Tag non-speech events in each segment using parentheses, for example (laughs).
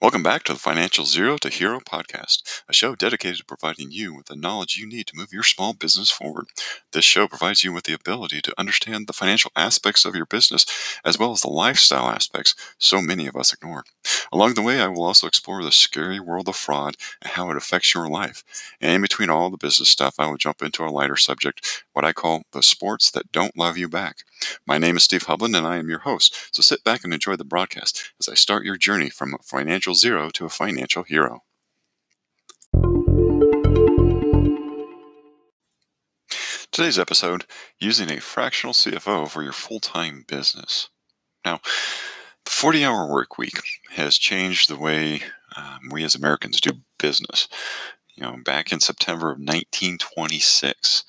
Welcome back to the Financial Zero to Hero podcast, a show dedicated to providing you with the knowledge you need to move your small business forward. This show provides you with the ability to understand the financial aspects of your business as well as the lifestyle aspects so many of us ignore. Along the way, I will also explore the scary world of fraud and how it affects your life. And in between all the business stuff, I will jump into a lighter subject, what I call the sports that don't love you back. My name is Steve Hovland, and I am your host. So sit back and enjoy the broadcast as I start your journey from a financial zero to a financial hero. Today's episode using a fractional CFO for your full time business. Now, the 40 hour work week has changed the way um, we as Americans do business. You know, back in September of 1926,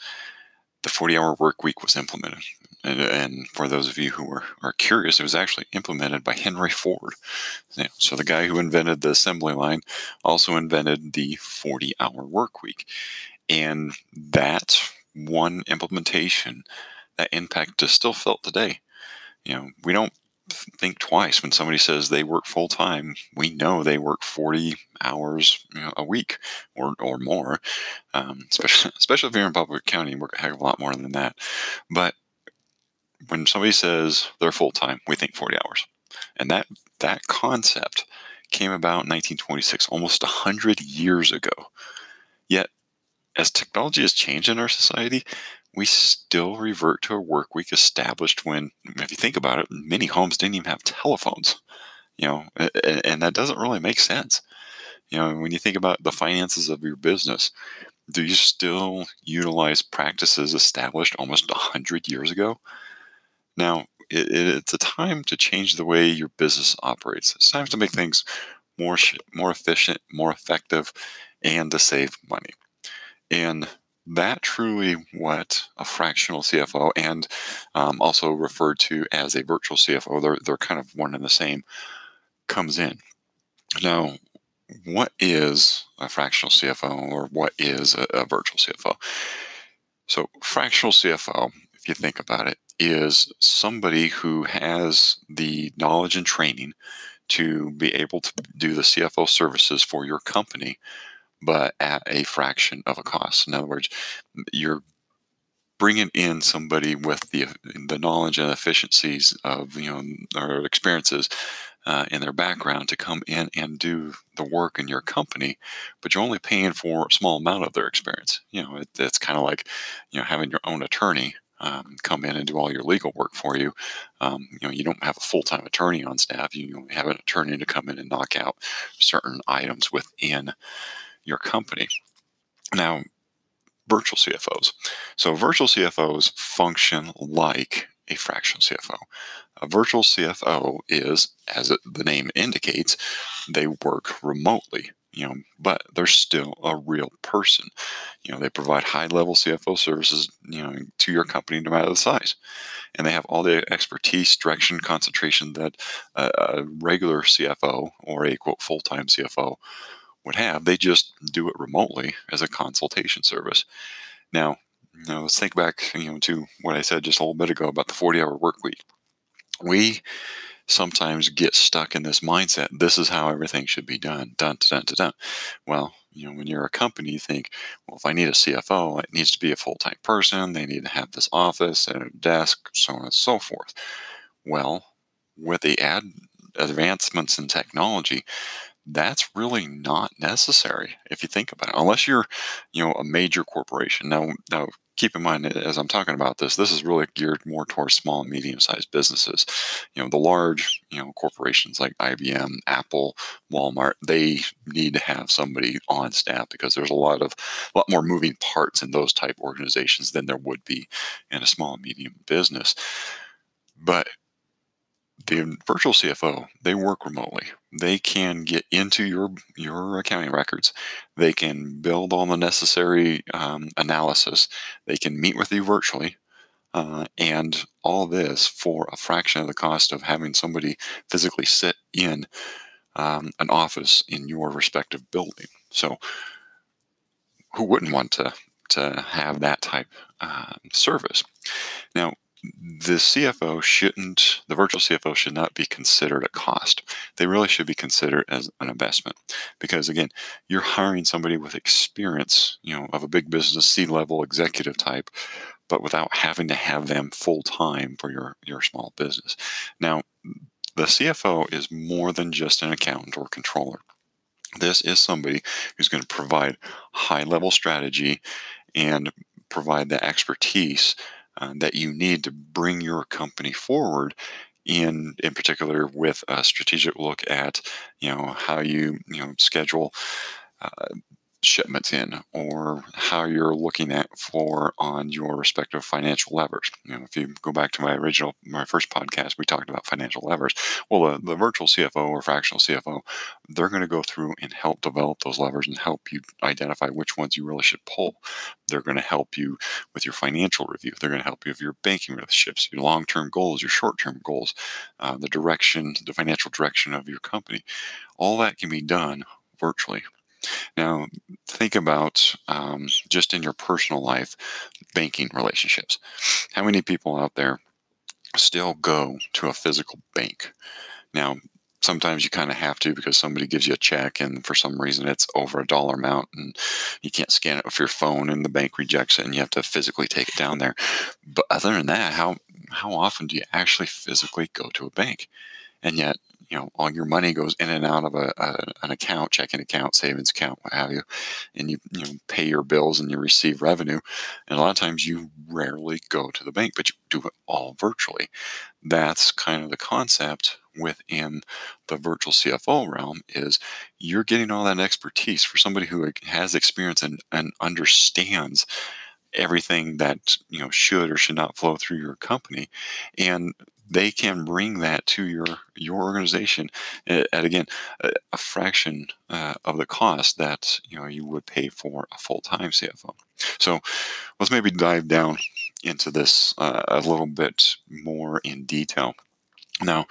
the 40 hour work week was implemented. And, and, for those of you who are, are curious, it was actually implemented by Henry Ford. So the guy who invented the assembly line also invented the 40 hour work week. And that one implementation, that impact is still felt today. You know, we don't think twice when somebody says they work full time. We know they work 40 hours you know, a week or, or more, um, (laughs) especially, especially if you're in public accounting, you work a heck of a lot more than that. But when somebody says they're full time, we think 40 hours. And that, that concept came about in 1926, almost 100 years ago. Yet, as technology has changed in our society, we still revert to a work week established when, if you think about it, many homes didn't even have telephones. You know, and that doesn't really make sense. You know, when you think about the finances of your business, do you still utilize practices established almost 100 years ago? Now, it, it's a time to change the way your business operates. It's time to make things more more efficient, more effective, and to save money. And that truly what a fractional CFO and um, also referred to as a virtual CFO, they're, they're kind of one and the same, comes in. Now, what is a fractional CFO or what is a, a virtual CFO? So, fractional CFO, if you think about it, is somebody who has the knowledge and training to be able to do the CFO services for your company but at a fraction of a cost. In other words, you're bringing in somebody with the the knowledge and efficiencies of you know or experiences uh, in their background to come in and do the work in your company, but you're only paying for a small amount of their experience. You know, it, it's kind of like you know having your own attorney. Um, come in and do all your legal work for you. Um, you know, you don't have a full-time attorney on staff. You have an attorney to come in and knock out certain items within your company. Now, virtual CFOs. So, virtual CFOs function like a fractional CFO. A virtual CFO is, as the name indicates, they work remotely. You know, but they're still a real person. You know, they provide high-level CFO services, you know, to your company no matter the size, and they have all the expertise, direction, concentration that a, a regular CFO or a quote full-time CFO would have. They just do it remotely as a consultation service. Now, now let's think back, you know, to what I said just a little bit ago about the 40-hour work week. We sometimes get stuck in this mindset. This is how everything should be done. Done, done, done, done. Well, you know, when you're a company, you think, well, if I need a CFO, it needs to be a full-time person. They need to have this office and a desk, so on and so forth. Well, with the ad advancements in technology, that's really not necessary if you think about it unless you're you know a major corporation now now keep in mind as i'm talking about this this is really geared more towards small and medium sized businesses you know the large you know corporations like ibm apple walmart they need to have somebody on staff because there's a lot of a lot more moving parts in those type organizations than there would be in a small and medium business but the virtual CFO, they work remotely. They can get into your your accounting records. They can build all the necessary um, analysis. They can meet with you virtually, uh, and all this for a fraction of the cost of having somebody physically sit in um, an office in your respective building. So, who wouldn't want to to have that type uh, service? Now, the CFO shouldn't, the virtual CFO should not be considered a cost. They really should be considered as an investment because, again, you're hiring somebody with experience, you know, of a big business, C level executive type, but without having to have them full time for your, your small business. Now, the CFO is more than just an accountant or controller. This is somebody who's going to provide high level strategy and provide the expertise uh, that you need to bring your company forward in in particular with a strategic look at you know how you you know schedule uh, shipments in or how you're looking at for on your respective financial levers. You know, if you go back to my original, my first podcast, we talked about financial levers. Well, the, the virtual CFO or fractional CFO, they're going to go through and help develop those levers and help you identify which ones you really should pull. They're going to help you with your financial review. They're going to help you with your banking relationships, your long-term goals, your short-term goals, uh, the direction, the financial direction of your company. All that can be done virtually now, think about um, just in your personal life, banking relationships. How many people out there still go to a physical bank? Now, sometimes you kind of have to because somebody gives you a check and for some reason it's over a dollar amount and you can't scan it with your phone and the bank rejects it and you have to physically take it down there. But other than that, how how often do you actually physically go to a bank? And yet you know all your money goes in and out of a, a, an account checking account savings account what have you and you you know pay your bills and you receive revenue and a lot of times you rarely go to the bank but you do it all virtually. That's kind of the concept within the virtual CFO realm is you're getting all that expertise for somebody who has experience and, and understands everything that you know should or should not flow through your company and they can bring that to your your organization at, at again a, a fraction uh, of the cost that you know you would pay for a full-time CFO. So let's maybe dive down into this uh, a little bit more in detail. Now,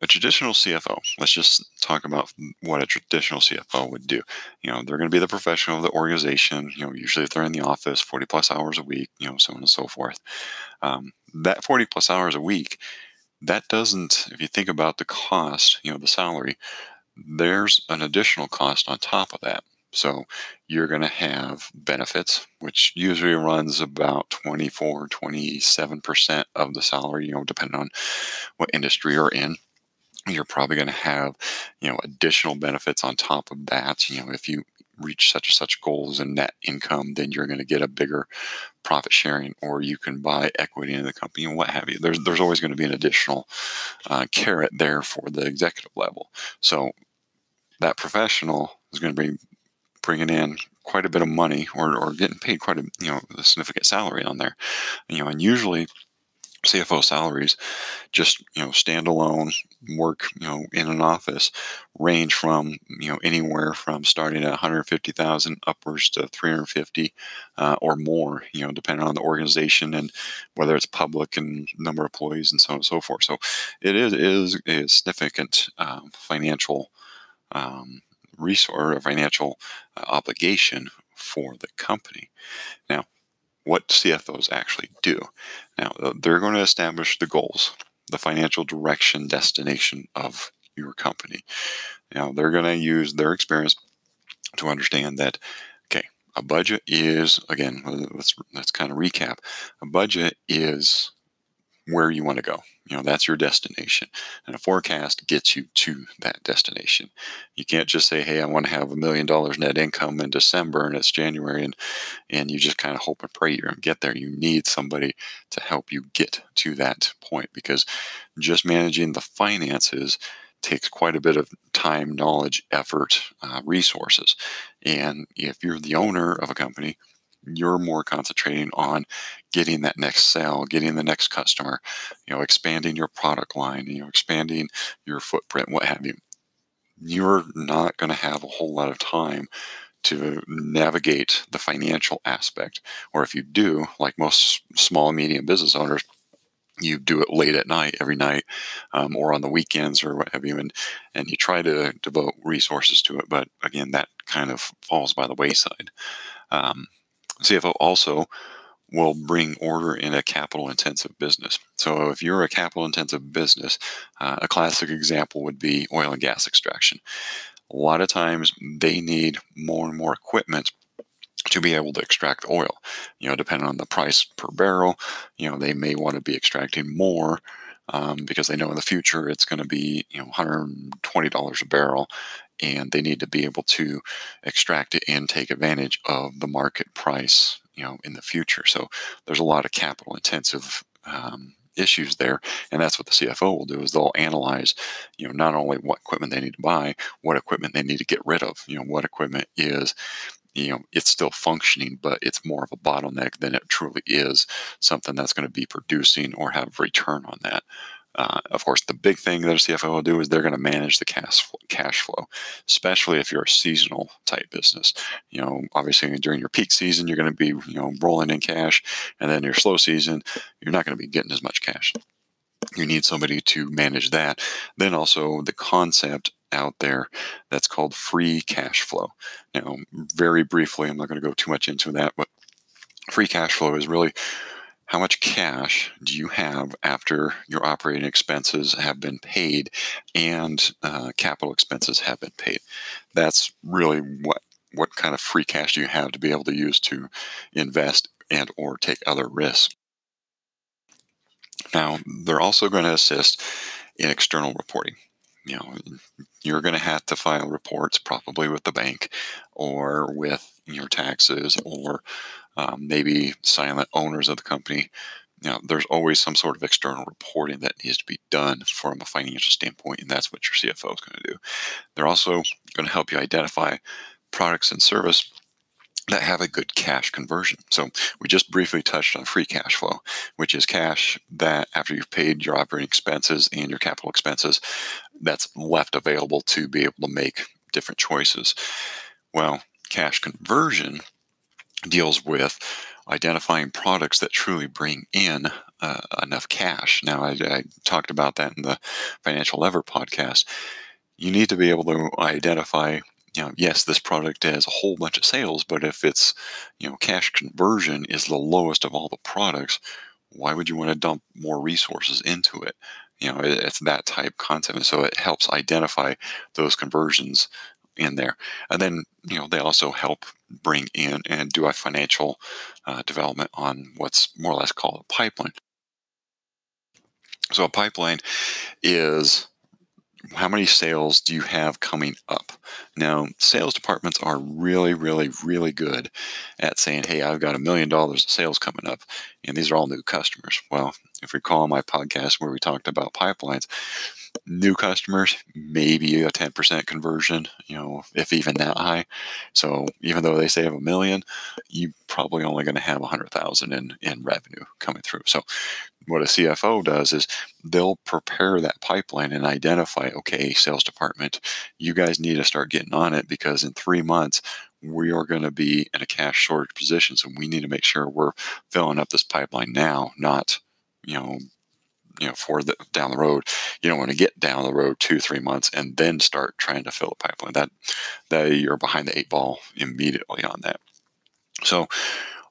a traditional CFO, let's just talk about what a traditional CFO would do. You know, they're going to be the professional of the organization. You know, usually if they're in the office, 40 plus hours a week, you know, so on and so forth. Um, that 40 plus hours a week, that doesn't, if you think about the cost, you know, the salary, there's an additional cost on top of that. So you're going to have benefits, which usually runs about 24, 27% of the salary, you know, depending on what industry you're in you're probably going to have you know additional benefits on top of that you know if you reach such and such goals and net income then you're going to get a bigger profit sharing or you can buy equity in the company and what have you. There's there's always going to be an additional uh, carrot there for the executive level. So that professional is going to be bringing in quite a bit of money or, or getting paid quite a you know a significant salary on there. You know and usually CFO salaries, just you know, standalone work, you know, in an office, range from you know anywhere from starting at 150,000 upwards to 350 uh, or more, you know, depending on the organization and whether it's public and number of employees and so on and so forth. So it is is a significant uh, financial um, resource, or financial uh, obligation for the company. Now, what CFOs actually do. Now, uh, they're going to establish the goals, the financial direction, destination of your company. Now, they're going to use their experience to understand that, okay, a budget is, again, let's, let's kind of recap. A budget is where you want to go. You know, that's your destination. And a forecast gets you to that destination. You can't just say, hey, I want to have a million dollars net income in December and it's January and and you just kind of hope and pray you're gonna get there. You need somebody to help you get to that point because just managing the finances takes quite a bit of time, knowledge, effort, uh, resources. And if you're the owner of a company, you're more concentrating on getting that next sale, getting the next customer, you know, expanding your product line, you know, expanding your footprint, what have you. You're not going to have a whole lot of time to navigate the financial aspect. Or if you do, like most small and medium business owners, you do it late at night every night um, or on the weekends or what have you and and you try to devote resources to it but again that kind of falls by the wayside um, CFO also will bring order in a capital intensive business. So, if you're a capital intensive business, uh, a classic example would be oil and gas extraction. A lot of times they need more and more equipment to be able to extract oil. You know, depending on the price per barrel, you know, they may want to be extracting more um, because they know in the future it's going to be you know $120 a barrel and they need to be able to extract it and take advantage of the market price you know in the future. So there's a lot of capital intensive um, issues there and that's what the cfo will do is they'll analyze you know not only what equipment they need to buy what equipment they need to get rid of. You know what equipment is you know it's still functioning but it's more of a bottleneck than it truly is something that's going to be producing or have return on that uh, of course, the big thing that a CFO will do is they're going to manage the cash cash flow, especially if you're a seasonal type business. You know, obviously during your peak season, you're going to be you know rolling in cash, and then your slow season, you're not going to be getting as much cash. You need somebody to manage that. Then also the concept out there that's called free cash flow. Now, very briefly, I'm not going to go too much into that, but free cash flow is really how much cash do you have after your operating expenses have been paid and uh, capital expenses have been paid? That's really what what kind of free cash do you have to be able to use to invest and or take other risks. Now, they're also going to assist in external reporting you know, you're going to have to file reports probably with the bank or with your taxes or um, maybe silent owners of the company. Know, there's always some sort of external reporting that needs to be done from a financial standpoint, and that's what your CFO is going to do. They're also going to help you identify products and service that have a good cash conversion. So we just briefly touched on free cash flow, which is cash that after you've paid your operating expenses and your capital expenses, that's left available to be able to make different choices. Well, cash conversion deals with identifying products that truly bring in uh, enough cash. Now, I, I talked about that in the Financial Lever podcast. You need to be able to identify you know, yes, this product has a whole bunch of sales, but if its, you know, cash conversion is the lowest of all the products, why would you want to dump more resources into it? You know, it's that type concept. And so it helps identify those conversions in there. And then, you know, they also help bring in and do a financial uh, development on what's more or less called a pipeline. So a pipeline is how many sales do you have coming up? Now, sales departments are really, really, really good at saying, hey, I've got a million dollars of sales coming up, and these are all new customers. Well, if you recall my podcast where we talked about pipelines, new customers, maybe a 10% conversion, you know, if even that high. So even though they say have a million, you probably only going to have a hundred thousand in, in revenue coming through. So what a CFO does is they'll prepare that pipeline and identify, okay, sales department, you guys need to start getting on it because in three months we are going to be in a cash shortage position. So we need to make sure we're filling up this pipeline now, not, you know, you know, for the down the road. You don't want to get down the road two, three months and then start trying to fill a pipeline. That that you're behind the eight ball immediately on that. So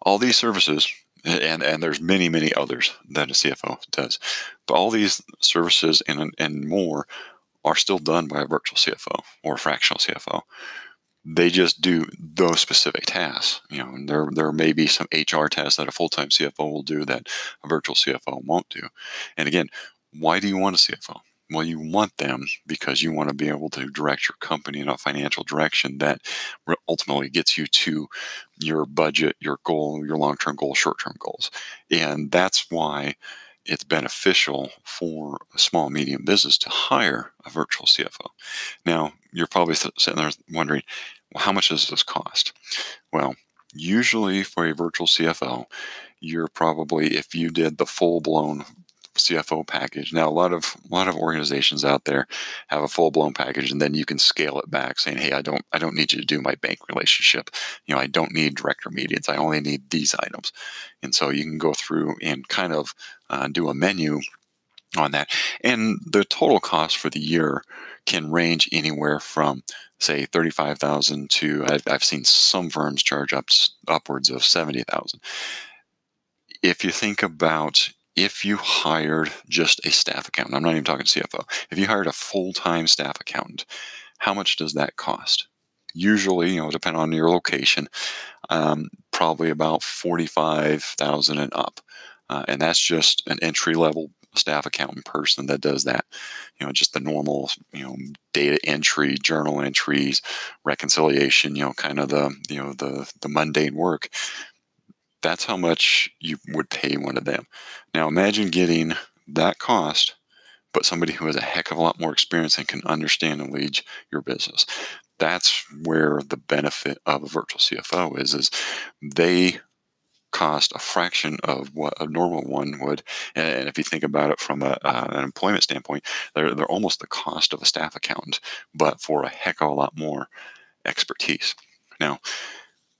all these services and and there's many many others that a CFO does, but all these services and and more are still done by a virtual CFO or fractional CFO they just do those specific tasks. You know, there there may be some HR tasks that a full time CFO will do that a virtual CFO won't do. And again, why do you want a CFO? Well, you want them because you want to be able to direct your company in a financial direction that ultimately gets you to your budget, your goal, your long term goals, short term goals. And that's why it's beneficial for a small medium business to hire a virtual CFO. Now, you're probably sitting there wondering, how much does this cost? Well, usually for a virtual CFO, you're probably if you did the full blown CFO package. Now, a lot of a lot of organizations out there have a full blown package, and then you can scale it back, saying, "Hey, I don't I don't need you to do my bank relationship. You know, I don't need director meetings. I only need these items." And so you can go through and kind of uh, do a menu on that, and the total cost for the year can range anywhere from say 35,000 to I've, I've seen some firms charge up upwards of 70,000 if you think about if you hired just a staff accountant, I'm not even talking CFO, if you hired a full time staff accountant, how much does that cost? Usually, you know, depending on your location, um, probably about 45,000 and up. Uh, and that's just an entry level staff accountant person that does that. You know, just the normal, you know, data entry, journal entries, reconciliation, you know, kind of the, you know, the the mundane work. That's how much you would pay one of them. Now imagine getting that cost, but somebody who has a heck of a lot more experience and can understand and lead your business. That's where the benefit of a virtual CFO is, is they cost a fraction of what a normal one would. And if you think about it from a, uh, an employment standpoint, they're, they're almost the cost of a staff accountant, but for a heck of a lot more expertise. Now,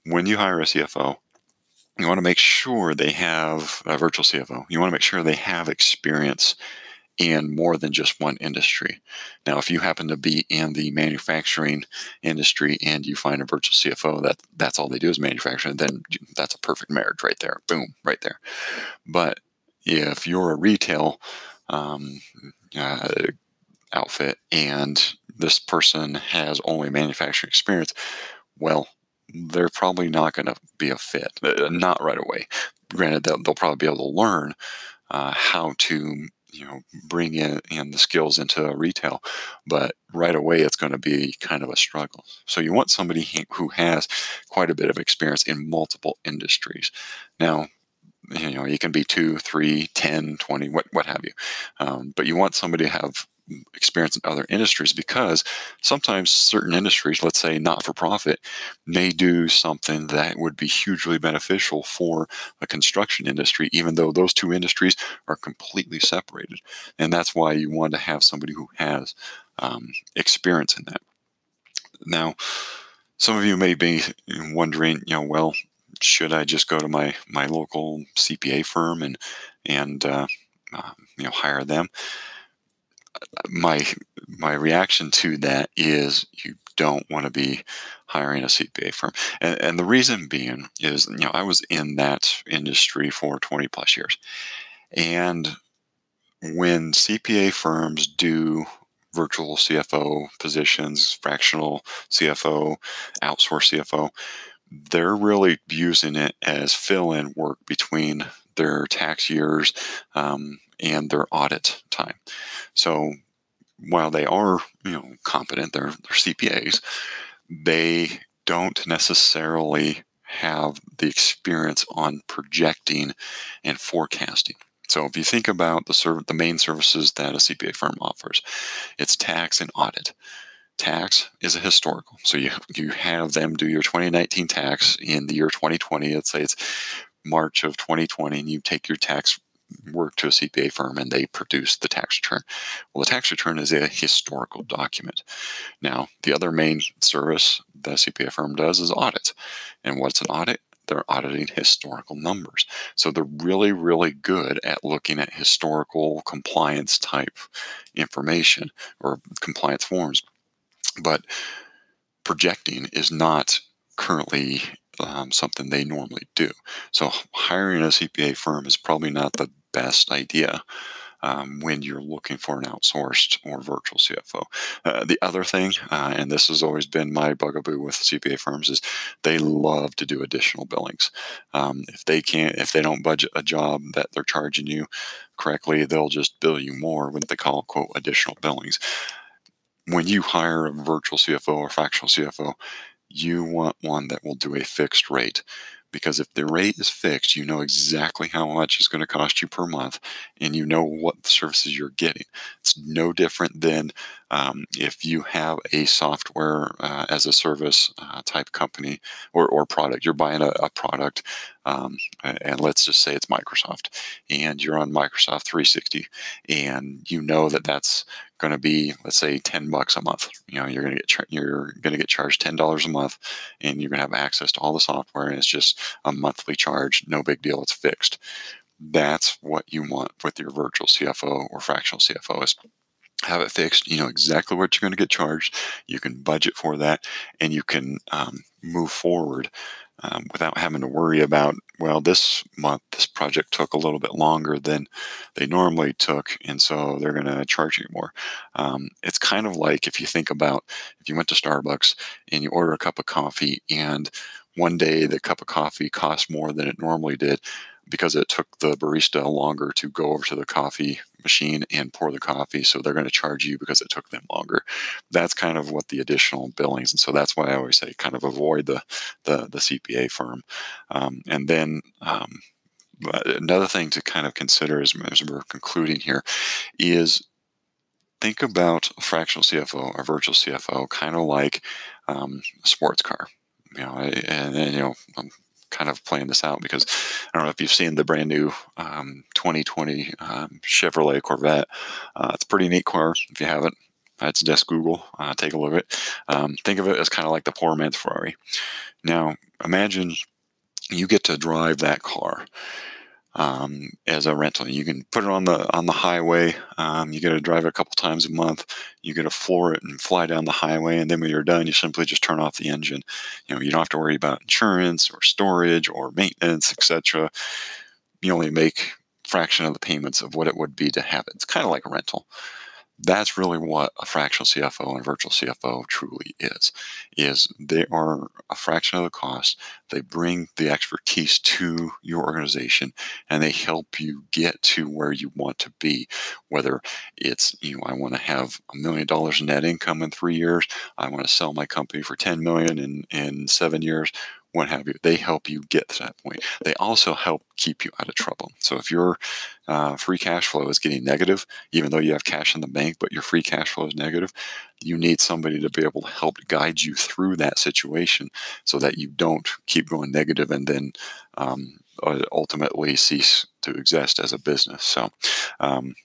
when you hire a CFO, you want to make sure they have a virtual CFO. You want to make sure they have experience in more than just one industry. Now, if you happen to be in the manufacturing industry and you find a virtual CFO that that's all they do is manufacturing, then that's a perfect marriage right there. Boom, right there. But if you're a retail um, uh, outfit and this person has only manufacturing experience, well, they're probably not going to be a fit, uh, not right away. Granted, they'll, they'll probably be able to learn uh, how to you know bring in, in the skills into retail but right away it's going to be kind of a struggle. So you want somebody who has quite a bit of experience in multiple industries. Now you know you can be two three ten twenty what, what have you um, but you want somebody to have experience in other industries because sometimes certain industries, let's say not for profit, may do something that would be hugely beneficial for a construction industry, even though those two industries are completely separated. And that's why you want to have somebody who has um, experience in that. Now, some of you may be wondering, you know, well, should I just go to my my local CPA firm and and uh, uh, you know hire them? My my reaction to that is you don't want to be hiring a CPA firm, and, and the reason being is you know I was in that industry for 20 plus years, and when CPA firms do virtual CFO positions, fractional CFO, outsource CFO, they're really using it as fill in work between their tax years um, and their audit time. So while they are, you know, competent, they're, they're CPAs, they don't necessarily have the experience on projecting and forecasting. So if you think about the serv- the main services that a CPA firm offers, it's tax and audit. Tax is a historical. So you you have them do your 2019 tax in the year 2020. Let's say it's March of 2020, and you take your tax work to a CPA firm and they produce the tax return. Well, the tax return is a historical document. Now, the other main service the CPA firm does is audit. And what's an audit? They're auditing historical numbers. So they're really, really good at looking at historical compliance type information or compliance forms. But projecting is not currently um, something they normally do. So hiring a CPA firm is probably not the best idea um, when you're looking for an outsourced or virtual CFO. Uh, the other thing, uh, and this has always been my bugaboo with CPA firms, is they love to do additional billings. Um, if they can't, if they don't budget a job that they're charging you correctly, they'll just bill you more when they call quote additional billings. When you hire a virtual CFO or fractional CFO, you want one that will do a fixed rate because if the rate is fixed, you know exactly how much it's going to cost you per month and you know what services you're getting. It's no different than um, if you have a software uh, as a service uh, type company or, or product, you're buying a, a product, um, and let's just say it's Microsoft, and you're on Microsoft 360, and you know that that's going to be let's say 10 bucks a month you know you're going to get you're going to get charged $10 a month and you're going to have access to all the software and it's just a monthly charge no big deal it's fixed that's what you want with your virtual cfo or fractional cfo is have it fixed. You know exactly what you're going to get charged. You can budget for that, and you can um, move forward um, without having to worry about, well, this month, this project took a little bit longer than they normally took, and so they're going to charge you more. Um, it's kind of like if you think about if you went to Starbucks and you order a cup of coffee, and one day the cup of coffee costs more than it normally did because it took the barista longer to go over to the coffee machine and pour the coffee. So they're going to charge you because it took them longer. That's kind of what the additional billings. And so that's why I always say kind of avoid the, the, the CPA firm. Um, and then, um, another thing to kind of consider as, as we're concluding here is think about a fractional CFO, or virtual CFO, kind of like um, a sports car. You know, and, and you know, I'm kind of playing this out because I don't know if you've seen the brand new um, 2020 um, Chevrolet Corvette. Uh, it's a pretty neat car. If you haven't, that's just Google. Uh, take a look at it. Um, think of it as kind of like the poor man's Ferrari. Now, imagine you get to drive that car um, as a rental. You can put it on the on the highway. Um, you get to drive it a couple times a month. You get to floor it and fly down the highway, and then when you're done, you simply just turn off the engine. You know, you don't have to worry about insurance or storage or maintenance, etc. You only make fraction of the payments of what it would be to have it. It's kind of like a rental that's really what a fractional CFO and virtual CFO truly is. Is they are a fraction of the cost. They bring the expertise to your organization and they help you get to where you want to be. Whether it's you know I want to have a million dollars in net income in three years, I want to sell my company for ten million in in seven years, what have you. They help you get to that point. They also help keep you out of trouble. So if your uh, free cash flow is getting negative, even though you have cash in the bank, but your free cash flow is negative, you need somebody to be able to help guide you through that situation so that you don't keep going negative and then um, ultimately cease to exist as a business. So um,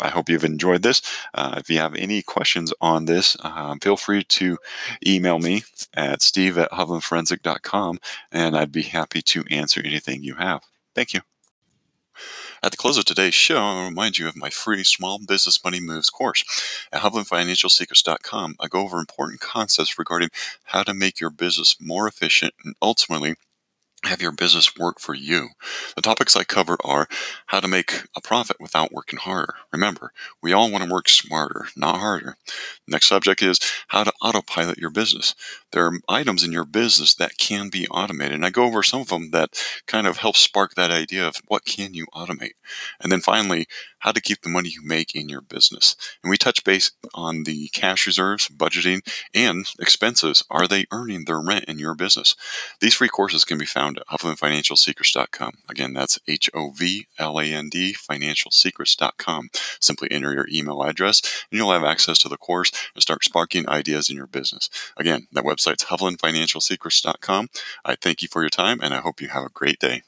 I hope you've enjoyed this. Uh, if you have any questions on this, um, feel free to email me at steve at hovlandforensic.com and I'd be happy to answer anything you have. Thank you. At the close of today's show, I'll remind you of my free Small Business Money Moves course. At HovlandFinancialSecrets.com, I go over important concepts regarding how to make your business more efficient and ultimately have your business work for you. The topics I cover are how to make a profit without working harder. Remember, we all want to work smarter, not harder. Next subject is how to autopilot your business. There are items in your business that can be automated, and I go over some of them that kind of help spark that idea of what can you automate. And then finally, how to keep the money you make in your business. And we touch base on the cash reserves, budgeting, and expenses. Are they earning their rent in your business? These free courses can be found at HovlandFinancialSecrets.com. Again, that's H O V L A N D FinancialSecrets.com. Simply enter your email address, and you'll have access to the course and start sparking ideas in your business. Again, that website's HovlandFinancialSecrets.com. I thank you for your time, and I hope you have a great day.